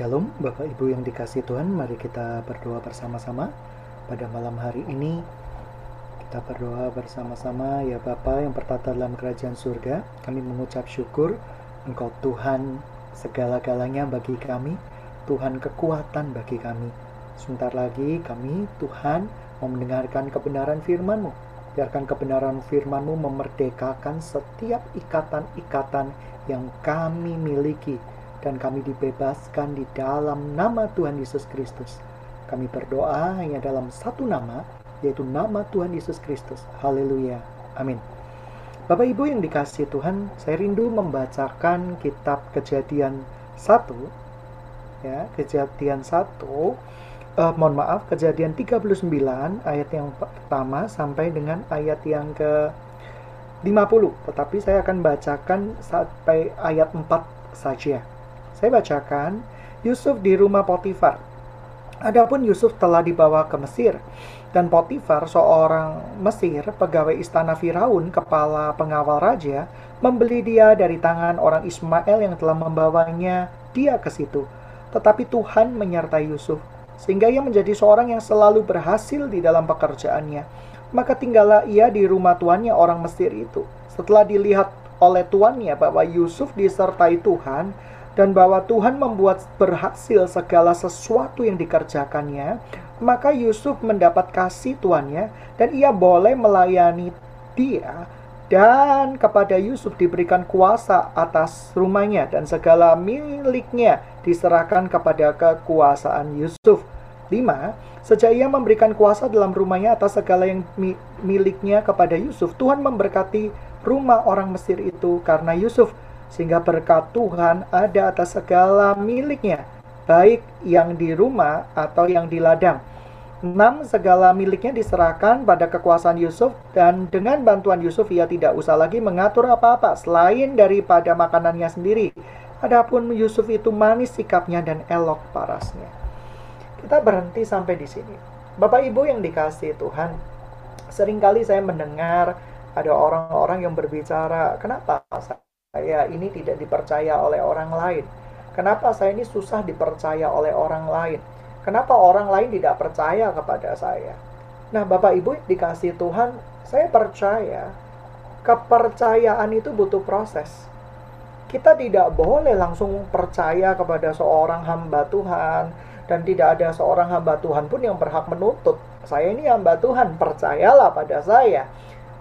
Shalom, Bapak Ibu yang dikasih Tuhan, mari kita berdoa bersama-sama. Pada malam hari ini, kita berdoa bersama-sama, ya Bapa yang bertata dalam kerajaan surga. Kami mengucap syukur, Engkau Tuhan segala-galanya bagi kami, Tuhan kekuatan bagi kami. Sebentar lagi kami, Tuhan, mau mendengarkan kebenaran firman-Mu. Biarkan kebenaran firman-Mu memerdekakan setiap ikatan-ikatan yang kami miliki dan kami dibebaskan di dalam nama Tuhan Yesus Kristus. Kami berdoa hanya dalam satu nama, yaitu nama Tuhan Yesus Kristus. Haleluya. Amin. Bapak Ibu yang dikasih Tuhan, saya rindu membacakan kitab Kejadian 1 ya, Kejadian 1 uh, mohon maaf, Kejadian 39 ayat yang pertama sampai dengan ayat yang ke 50. Tetapi saya akan bacakan sampai ayat 4 saja. Saya bacakan, Yusuf di rumah Potifar. Adapun Yusuf telah dibawa ke Mesir, dan Potifar, seorang Mesir, pegawai istana Firaun, kepala pengawal raja, membeli dia dari tangan orang Ismail yang telah membawanya dia ke situ. Tetapi Tuhan menyertai Yusuf, sehingga ia menjadi seorang yang selalu berhasil di dalam pekerjaannya. Maka tinggallah ia di rumah tuannya orang Mesir itu. Setelah dilihat oleh tuannya bahwa Yusuf disertai Tuhan, dan bahwa Tuhan membuat berhasil segala sesuatu yang dikerjakannya, maka Yusuf mendapat kasih tuannya dan ia boleh melayani dia dan kepada Yusuf diberikan kuasa atas rumahnya dan segala miliknya diserahkan kepada kekuasaan Yusuf. 5. Sejak ia memberikan kuasa dalam rumahnya atas segala yang miliknya kepada Yusuf, Tuhan memberkati rumah orang Mesir itu karena Yusuf sehingga berkat Tuhan ada atas segala miliknya, baik yang di rumah atau yang di ladang. Enam, segala miliknya diserahkan pada kekuasaan Yusuf dan dengan bantuan Yusuf ia tidak usah lagi mengatur apa-apa selain daripada makanannya sendiri. Adapun Yusuf itu manis sikapnya dan elok parasnya. Kita berhenti sampai di sini. Bapak Ibu yang dikasih Tuhan, sering kali saya mendengar ada orang-orang yang berbicara, kenapa saya ini tidak dipercaya oleh orang lain? Kenapa saya ini susah dipercaya oleh orang lain? Kenapa orang lain tidak percaya kepada saya? Nah, Bapak Ibu dikasih Tuhan, saya percaya kepercayaan itu butuh proses. Kita tidak boleh langsung percaya kepada seorang hamba Tuhan dan tidak ada seorang hamba Tuhan pun yang berhak menuntut. Saya ini hamba Tuhan, percayalah pada saya.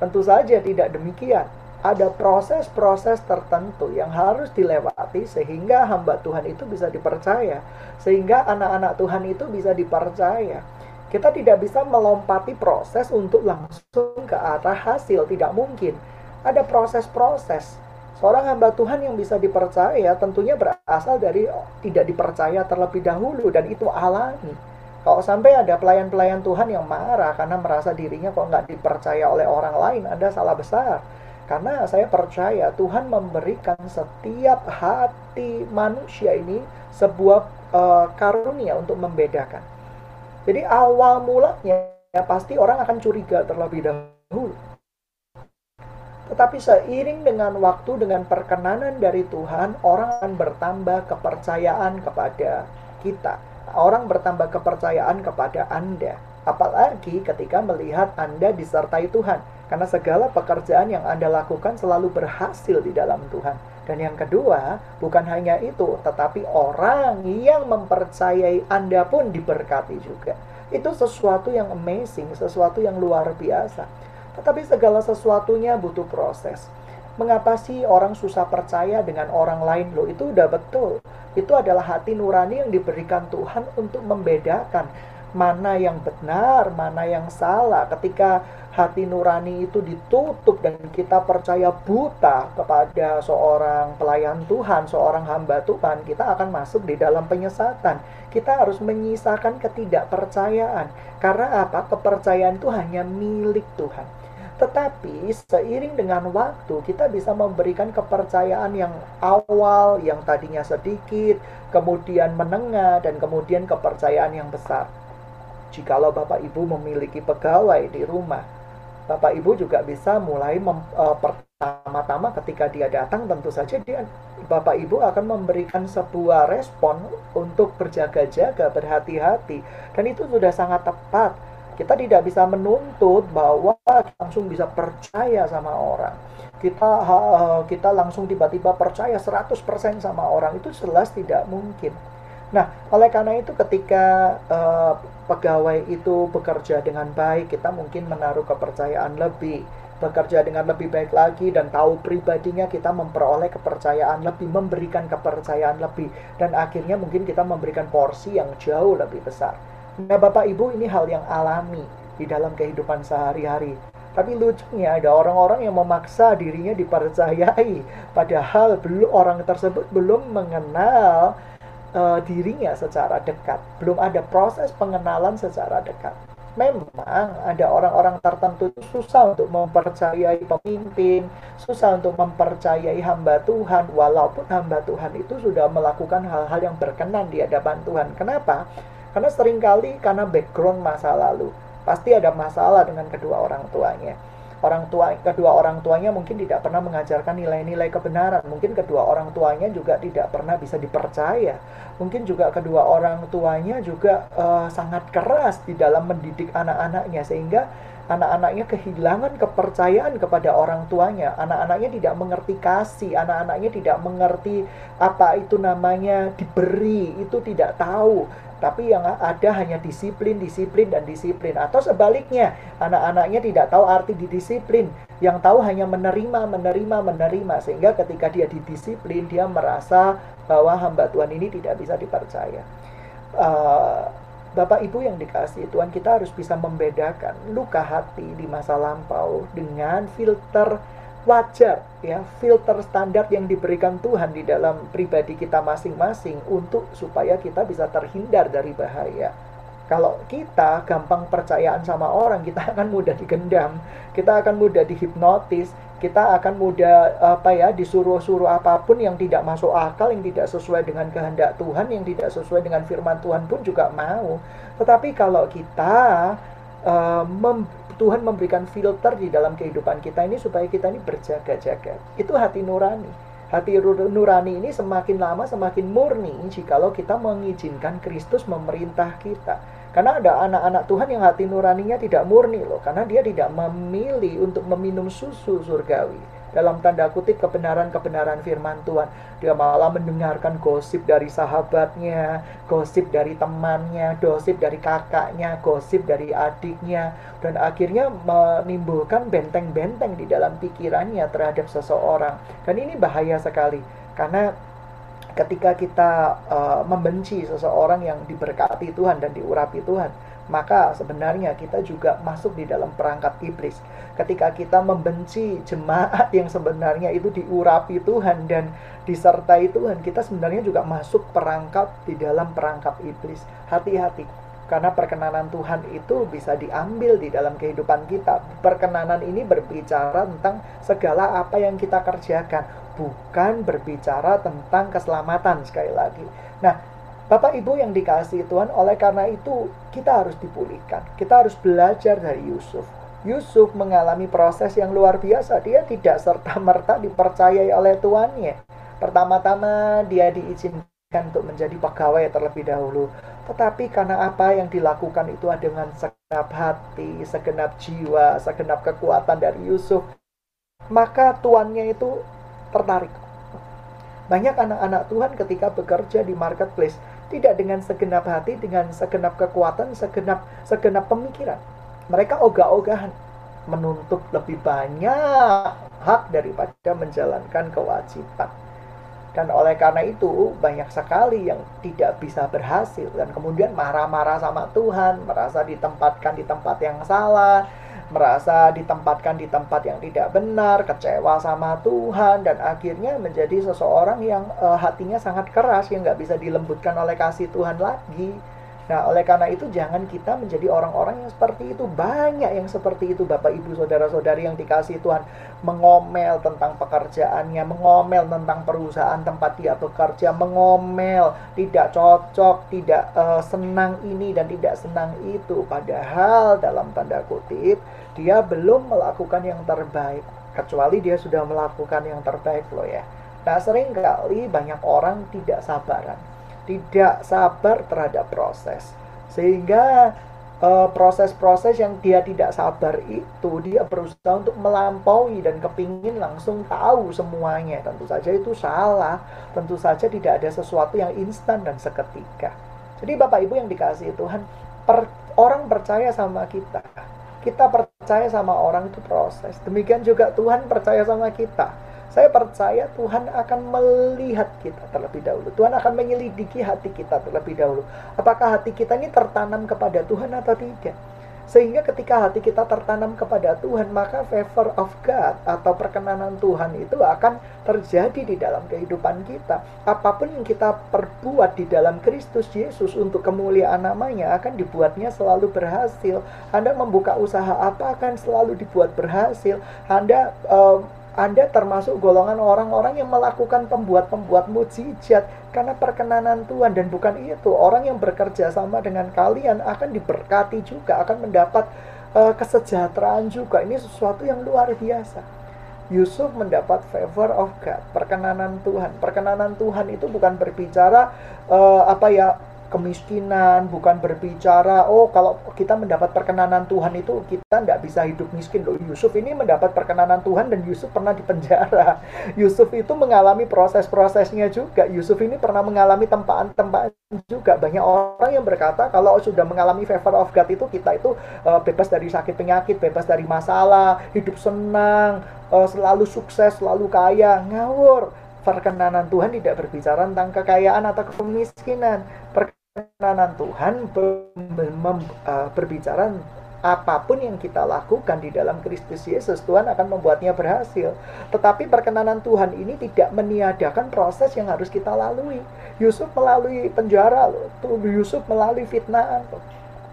Tentu saja tidak demikian ada proses-proses tertentu yang harus dilewati sehingga hamba Tuhan itu bisa dipercaya, sehingga anak-anak Tuhan itu bisa dipercaya. Kita tidak bisa melompati proses untuk langsung ke arah hasil, tidak mungkin. Ada proses-proses. Seorang hamba Tuhan yang bisa dipercaya tentunya berasal dari tidak dipercaya terlebih dahulu dan itu alami. Kalau sampai ada pelayan-pelayan Tuhan yang marah karena merasa dirinya kok nggak dipercaya oleh orang lain, ada salah besar karena saya percaya Tuhan memberikan setiap hati manusia ini sebuah uh, karunia untuk membedakan. Jadi awal mulanya ya pasti orang akan curiga terlebih dahulu. Tetapi seiring dengan waktu dengan perkenanan dari Tuhan, orang akan bertambah kepercayaan kepada kita. Orang bertambah kepercayaan kepada Anda. Apalagi ketika melihat Anda disertai Tuhan karena segala pekerjaan yang Anda lakukan selalu berhasil di dalam Tuhan. Dan yang kedua, bukan hanya itu, tetapi orang yang mempercayai Anda pun diberkati juga. Itu sesuatu yang amazing, sesuatu yang luar biasa. Tetapi segala sesuatunya butuh proses. Mengapa sih orang susah percaya dengan orang lain? Loh, itu udah betul. Itu adalah hati nurani yang diberikan Tuhan untuk membedakan mana yang benar, mana yang salah. Ketika hati nurani itu ditutup dan kita percaya buta kepada seorang pelayan Tuhan, seorang hamba Tuhan, kita akan masuk di dalam penyesatan. Kita harus menyisakan ketidakpercayaan. Karena apa? Kepercayaan itu hanya milik Tuhan. Tetapi seiring dengan waktu kita bisa memberikan kepercayaan yang awal, yang tadinya sedikit, kemudian menengah, dan kemudian kepercayaan yang besar. Jikalau Bapak Ibu memiliki pegawai di rumah, Bapak Ibu juga bisa mulai uh, pertama-tama ketika dia datang tentu saja dia Bapak Ibu akan memberikan sebuah respon untuk berjaga-jaga, berhati-hati dan itu sudah sangat tepat. Kita tidak bisa menuntut bahwa langsung bisa percaya sama orang. Kita kita langsung tiba-tiba percaya 100% sama orang itu jelas tidak mungkin. Nah, oleh karena itu ketika uh, pegawai itu bekerja dengan baik, kita mungkin menaruh kepercayaan lebih bekerja dengan lebih baik lagi dan tahu pribadinya kita memperoleh kepercayaan lebih, memberikan kepercayaan lebih dan akhirnya mungkin kita memberikan porsi yang jauh lebih besar. Nah, Bapak Ibu ini hal yang alami di dalam kehidupan sehari-hari. Tapi lucunya ada orang-orang yang memaksa dirinya dipercayai padahal belum orang tersebut belum mengenal uh, dirinya secara dekat, belum ada proses pengenalan secara dekat memang ada orang-orang tertentu susah untuk mempercayai pemimpin, susah untuk mempercayai hamba Tuhan, walaupun hamba Tuhan itu sudah melakukan hal-hal yang berkenan di hadapan Tuhan. Kenapa? Karena sering kali karena background masa lalu, pasti ada masalah dengan kedua orang tuanya orang tua kedua orang tuanya mungkin tidak pernah mengajarkan nilai-nilai kebenaran. Mungkin kedua orang tuanya juga tidak pernah bisa dipercaya mungkin juga kedua orang tuanya juga uh, sangat keras di dalam mendidik anak-anaknya sehingga anak-anaknya kehilangan kepercayaan kepada orang tuanya. Anak-anaknya tidak mengerti kasih, anak-anaknya tidak mengerti apa itu namanya diberi, itu tidak tahu tapi yang ada hanya disiplin, disiplin, dan disiplin. Atau sebaliknya, anak-anaknya tidak tahu arti didisiplin, yang tahu hanya menerima, menerima, menerima. Sehingga ketika dia didisiplin, dia merasa bahwa hamba Tuhan ini tidak bisa dipercaya. Uh, Bapak Ibu yang dikasih Tuhan kita harus bisa membedakan luka hati di masa lampau dengan filter wajar ya filter standar yang diberikan Tuhan di dalam pribadi kita masing-masing untuk supaya kita bisa terhindar dari bahaya. Kalau kita gampang percayaan sama orang, kita akan mudah digendam, kita akan mudah dihipnotis, kita akan mudah apa ya disuruh-suruh apa pun yang tidak masuk akal, yang tidak sesuai dengan kehendak Tuhan, yang tidak sesuai dengan firman Tuhan pun juga mau. Tetapi kalau kita uh, Tuhan memberikan filter di dalam kehidupan kita ini supaya kita ini berjaga-jaga. Itu hati nurani. Hati nurani ini semakin lama semakin murni jikalau kita mengizinkan Kristus memerintah kita. Karena ada anak-anak Tuhan yang hati nuraninya tidak murni loh, karena dia tidak memilih untuk meminum susu surgawi dalam tanda kutip kebenaran-kebenaran firman Tuhan. Dia malah mendengarkan gosip dari sahabatnya, gosip dari temannya, gosip dari kakaknya, gosip dari adiknya, dan akhirnya menimbulkan benteng-benteng di dalam pikirannya terhadap seseorang. Dan ini bahaya sekali, karena ketika kita uh, membenci seseorang yang diberkati Tuhan dan diurapi Tuhan, maka sebenarnya kita juga masuk di dalam perangkap iblis. Ketika kita membenci jemaat yang sebenarnya itu diurapi Tuhan dan disertai Tuhan, kita sebenarnya juga masuk perangkap di dalam perangkap iblis. Hati-hati, karena perkenanan Tuhan itu bisa diambil di dalam kehidupan kita. Perkenanan ini berbicara tentang segala apa yang kita kerjakan, bukan berbicara tentang keselamatan sekali lagi. Nah, Bapak Ibu yang dikasih Tuhan, oleh karena itu kita harus dipulihkan. Kita harus belajar dari Yusuf. Yusuf mengalami proses yang luar biasa. Dia tidak serta-merta dipercayai oleh tuannya. Pertama-tama dia diizinkan untuk menjadi pegawai terlebih dahulu. Tetapi karena apa yang dilakukan itu dengan segenap hati, segenap jiwa, segenap kekuatan dari Yusuf, maka tuannya itu tertarik. Banyak anak-anak Tuhan ketika bekerja di marketplace tidak dengan segenap hati, dengan segenap kekuatan, segenap segenap pemikiran. Mereka ogah-ogahan menuntut lebih banyak hak daripada menjalankan kewajiban. Dan oleh karena itu banyak sekali yang tidak bisa berhasil dan kemudian marah-marah sama Tuhan, merasa ditempatkan di tempat yang salah, merasa ditempatkan di tempat yang tidak benar, kecewa sama Tuhan, dan akhirnya menjadi seseorang yang uh, hatinya sangat keras, yang nggak bisa dilembutkan oleh kasih Tuhan lagi. Nah, oleh karena itu jangan kita menjadi orang-orang yang seperti itu. Banyak yang seperti itu, Bapak Ibu, Saudara-saudari yang dikasih Tuhan. Mengomel tentang pekerjaannya, mengomel tentang perusahaan tempat dia bekerja, mengomel, tidak cocok, tidak uh, senang ini dan tidak senang itu. Padahal dalam tanda kutip, dia belum melakukan yang terbaik. kecuali dia sudah melakukan yang terbaik loh ya. Nah, sering kali banyak orang tidak sabaran, tidak sabar terhadap proses, sehingga eh, proses-proses yang dia tidak sabar itu dia berusaha untuk melampaui dan kepingin langsung tahu semuanya. Tentu saja itu salah, tentu saja tidak ada sesuatu yang instan dan seketika. Jadi Bapak Ibu yang dikasih Tuhan, per, orang percaya sama kita, kita percaya sama orang itu proses. Demikian juga Tuhan percaya sama kita. Saya percaya Tuhan akan melihat kita terlebih dahulu. Tuhan akan menyelidiki hati kita terlebih dahulu. Apakah hati kita ini tertanam kepada Tuhan atau tidak? Sehingga ketika hati kita tertanam kepada Tuhan, maka favor of God atau perkenanan Tuhan itu akan terjadi di dalam kehidupan kita. Apa pun yang kita perbuat di dalam Kristus Yesus untuk kemuliaan namanya akan dibuatnya selalu berhasil. Anda membuka usaha apa akan selalu dibuat berhasil. Anda uh, anda termasuk golongan orang-orang yang melakukan pembuat-pembuat mujizat karena perkenanan Tuhan dan bukan itu orang yang bekerja sama dengan kalian akan diberkati juga akan mendapat uh, kesejahteraan juga ini sesuatu yang luar biasa. Yusuf mendapat favor of God, perkenanan Tuhan. Perkenanan Tuhan itu bukan berbicara uh, apa ya kemiskinan, bukan berbicara, oh kalau kita mendapat perkenanan Tuhan itu kita tidak bisa hidup miskin. Loh, Yusuf ini mendapat perkenanan Tuhan dan Yusuf pernah dipenjara. Yusuf itu mengalami proses-prosesnya juga. Yusuf ini pernah mengalami tempaan-tempaan juga. Banyak orang yang berkata kalau sudah mengalami favor of God itu kita itu uh, bebas dari sakit penyakit, bebas dari masalah, hidup senang, uh, selalu sukses, selalu kaya. Ngawur perkenanan Tuhan tidak berbicara tentang kekayaan atau kemiskinan kenanan Tuhan uh, berbicara apa pun yang kita lakukan di dalam Kristus Yesus, Tuhan akan membuatnya berhasil. Tetapi perkenanan Tuhan ini tidak meniadakan proses yang harus kita lalui. Yusuf melalui penjara loh, Yusuf melalui fitnah.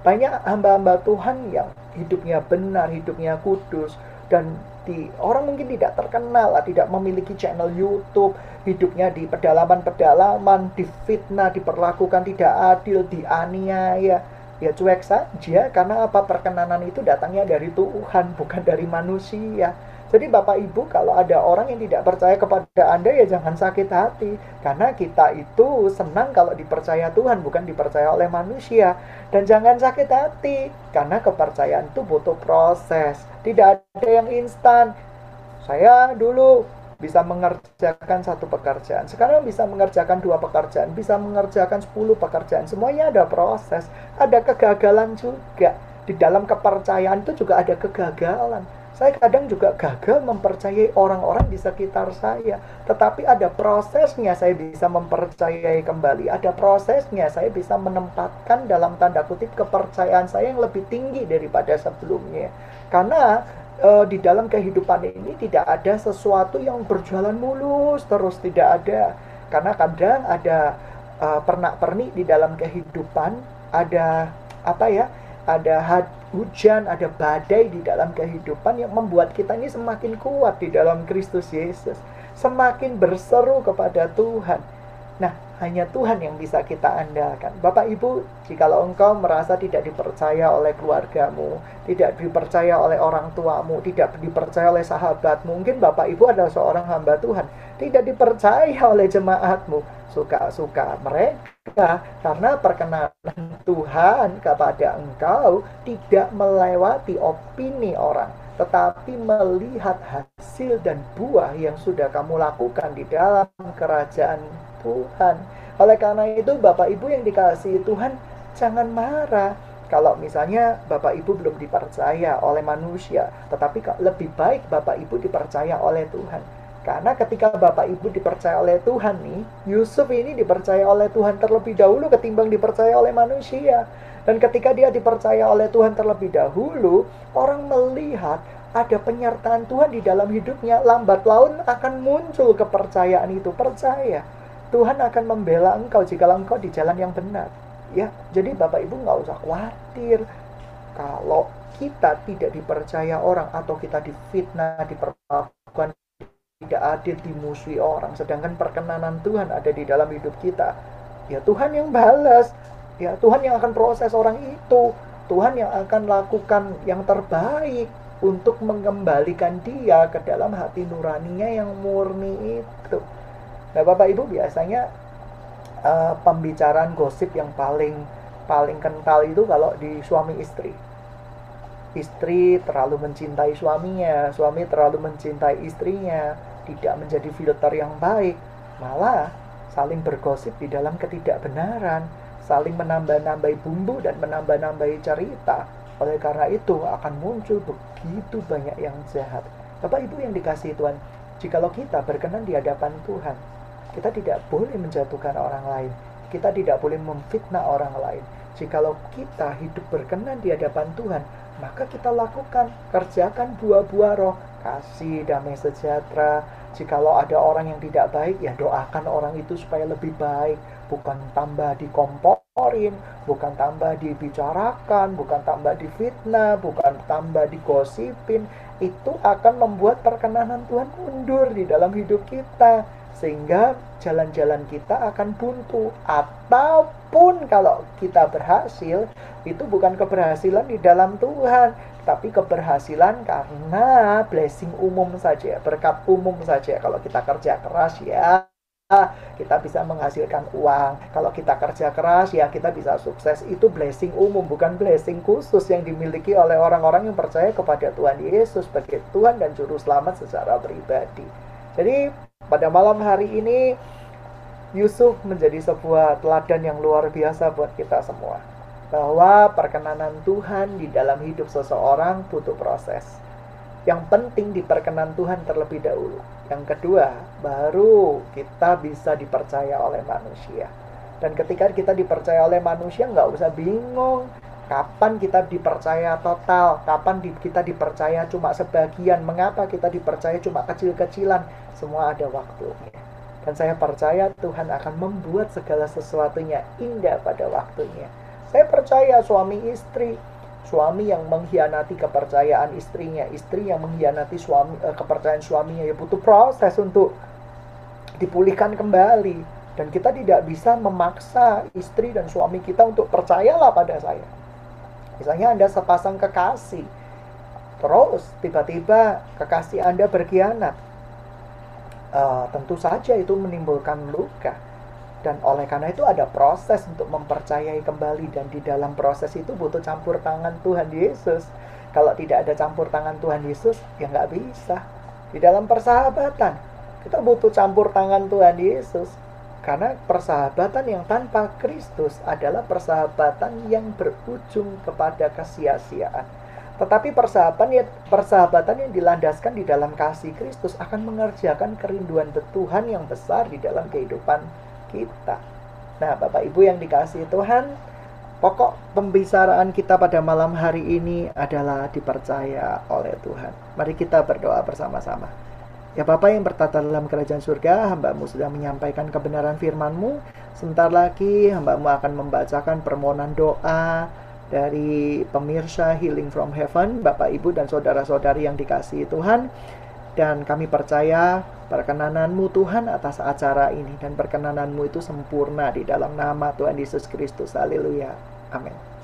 Banyak hamba-hamba Tuhan yang hidupnya benar, hidupnya kudus, dan di orang mungkin tidak terkenal, tidak memiliki channel YouTube, hidupnya di pedalaman-pedalaman, difitnah, diperlakukan tidak adil, dianiaya, ya cuek saja karena apa perkenanan itu datangnya dari Tuhan bukan dari manusia. Jadi Bapak Ibu kalau ada orang yang tidak percaya kepada Anda ya jangan sakit hati karena kita itu senang kalau dipercaya Tuhan bukan dipercaya oleh manusia dan jangan sakit hati karena kepercayaan itu butuh proses. Tidak ada yang instan. Saya dulu bisa mengerjakan satu pekerjaan. Sekarang bisa mengerjakan dua pekerjaan, bisa mengerjakan sepuluh pekerjaan. Semuanya ada proses, ada kegagalan juga. Di dalam kepercayaan itu juga ada kegagalan. Saya kadang juga gagal mempercayai orang-orang di sekitar saya, tetapi ada prosesnya saya bisa mempercayai kembali. Ada prosesnya saya bisa menempatkan dalam tanda kutip kepercayaan saya yang lebih tinggi daripada sebelumnya. Karena e, di dalam kehidupan ini tidak ada sesuatu yang berjalan mulus terus tidak ada. Karena kadang ada e, pernak-pernik di dalam kehidupan, ada apa ya? Ada hujan, ada badai di dalam kehidupan yang membuat kita ini semakin kuat di dalam Kristus Yesus, semakin berseru kepada Tuhan. Nah, hanya Tuhan yang bisa kita andalkan. Bapak Ibu, jikalau engkau merasa tidak dipercaya oleh keluargamu, tidak dipercaya oleh orang tuamu, tidak dipercaya oleh sahabatmu, mungkin Bapak Ibu adalah seorang hamba Tuhan, tidak dipercaya oleh jemaatmu, suka-suka mereka karena perkenanan Tuhan kepada engkau tidak melewati opini orang tetapi melihat hasil dan buah yang sudah kamu lakukan di dalam kerajaan Tuhan. Oleh karena itu, Bapak Ibu yang dikasihi Tuhan, jangan marah. Kalau misalnya Bapak Ibu belum dipercaya oleh manusia, tetapi lebih baik Bapak Ibu dipercaya oleh Tuhan. Karena ketika Bapak Ibu dipercaya oleh Tuhan nih, Yusuf ini dipercaya oleh Tuhan terlebih dahulu ketimbang dipercaya oleh manusia. Dan ketika dia dipercaya oleh Tuhan terlebih dahulu, orang melihat ada penyertaan Tuhan di dalam hidupnya, lambat laun akan muncul kepercayaan itu. Percaya. Tuhan akan membela engkau jika engkau di jalan yang benar. Ya, jadi Bapak Ibu nggak usah khawatir kalau kita tidak dipercaya orang atau kita difitnah, diperlakukan tidak adil, dimusuhi orang, sedangkan perkenanan Tuhan ada di dalam hidup kita. Ya Tuhan yang balas, ya Tuhan yang akan proses orang itu, Tuhan yang akan lakukan yang terbaik untuk mengembalikan dia ke dalam hati nuraninya yang murni itu. Nah, Bapak Ibu biasanya uh, pembicaraan gosip yang paling paling kental itu kalau di suami istri. Istri terlalu mencintai suaminya, suami terlalu mencintai istrinya, tidak menjadi filter yang baik, malah saling bergosip di dalam ketidakbenaran, saling menambah-nambahi bumbu dan menambah-nambahi cerita. Oleh karena itu akan muncul begitu banyak yang jahat. Bapak Ibu yang dikasih Tuhan, jikalau kita berkenan di hadapan Tuhan, kita tidak boleh menjatuhkan orang lain. Kita tidak boleh memfitnah orang lain. Jikalau kita hidup berkenan di hadapan Tuhan, maka kita lakukan, kerjakan buah-buah roh, kasih, damai sejahtera. Jikalau ada orang yang tidak baik, ya doakan orang itu supaya lebih baik, bukan tambah dikomporin, bukan tambah dibicarakan, bukan tambah difitnah, bukan tambah digosipin. Itu akan membuat perkenanan Tuhan mundur di dalam hidup kita sehingga jalan-jalan kita akan buntu ataupun kalau kita berhasil itu bukan keberhasilan di dalam Tuhan tapi keberhasilan karena blessing umum saja berkat umum saja. Kalau kita kerja keras ya kita bisa menghasilkan uang. Kalau kita kerja keras ya kita bisa sukses. Itu blessing umum bukan blessing khusus yang dimiliki oleh orang-orang yang percaya kepada Tuhan Yesus sebagai Tuhan dan Juru Selamat secara pribadi. Jadi pada malam hari ini Yusuf menjadi sebuah teladan yang luar biasa buat kita semua. Bahwa perkenanan Tuhan di dalam hidup seseorang butuh proses. Yang penting diperkenan Tuhan terlebih dahulu. Yang kedua, baru kita bisa dipercaya oleh manusia. Dan ketika kita dipercaya oleh manusia, nggak usah bingung kapan kita dipercaya total, kapan kita dipercaya cuma sebagian, mengapa kita dipercaya cuma kecil-kecilan semua ada waktunya. Dan saya percaya Tuhan akan membuat segala sesuatunya indah pada waktunya. Saya percaya suami istri, suami yang mengkhianati kepercayaan istrinya, istri yang mengkhianati suami eh, kepercayaan suaminya ya butuh proses untuk dipulihkan kembali. Dan kita tidak bisa memaksa istri dan suami kita untuk percayalah pada saya. Misalnya Anda sepasang kekasih, terus tiba-tiba kekasih Anda berkhianat uh, tentu saja itu menimbulkan luka dan oleh karena itu ada proses untuk mempercayai kembali. Dan di dalam proses itu butuh campur tangan Tuhan Yesus. Kalau tidak ada campur tangan Tuhan Yesus ya nggak bisa. Di dalam persahabatan kita butuh campur tangan Tuhan Yesus. Karena persahabatan yang tanpa Kristus adalah persahabatan yang berujung kepada kesia-siaan. Tetapi persahabatan persahabatan yang dilandaskan di dalam kasih Kristus akan mengerjakan kerinduan Tuhan yang besar di dalam kehidupan kita. Nah, Bapak Ibu yang dikasih Tuhan, pokok pembicaraan kita pada malam hari ini adalah dipercaya oleh Tuhan. Mari kita berdoa bersama-sama. Ya Bapak yang bertata dalam kerajaan surga, hambamu sudah menyampaikan kebenaran firmanmu. Sebentar lagi hambamu akan membacakan permohonan doa, dari pemirsa Healing from Heaven, Bapak Ibu dan saudara-saudari yang dikasihi Tuhan. Dan kami percaya perkenananmu Tuhan atas acara ini dan perkenananmu itu sempurna di dalam nama Tuhan Yesus Kristus. Haleluya. Amin.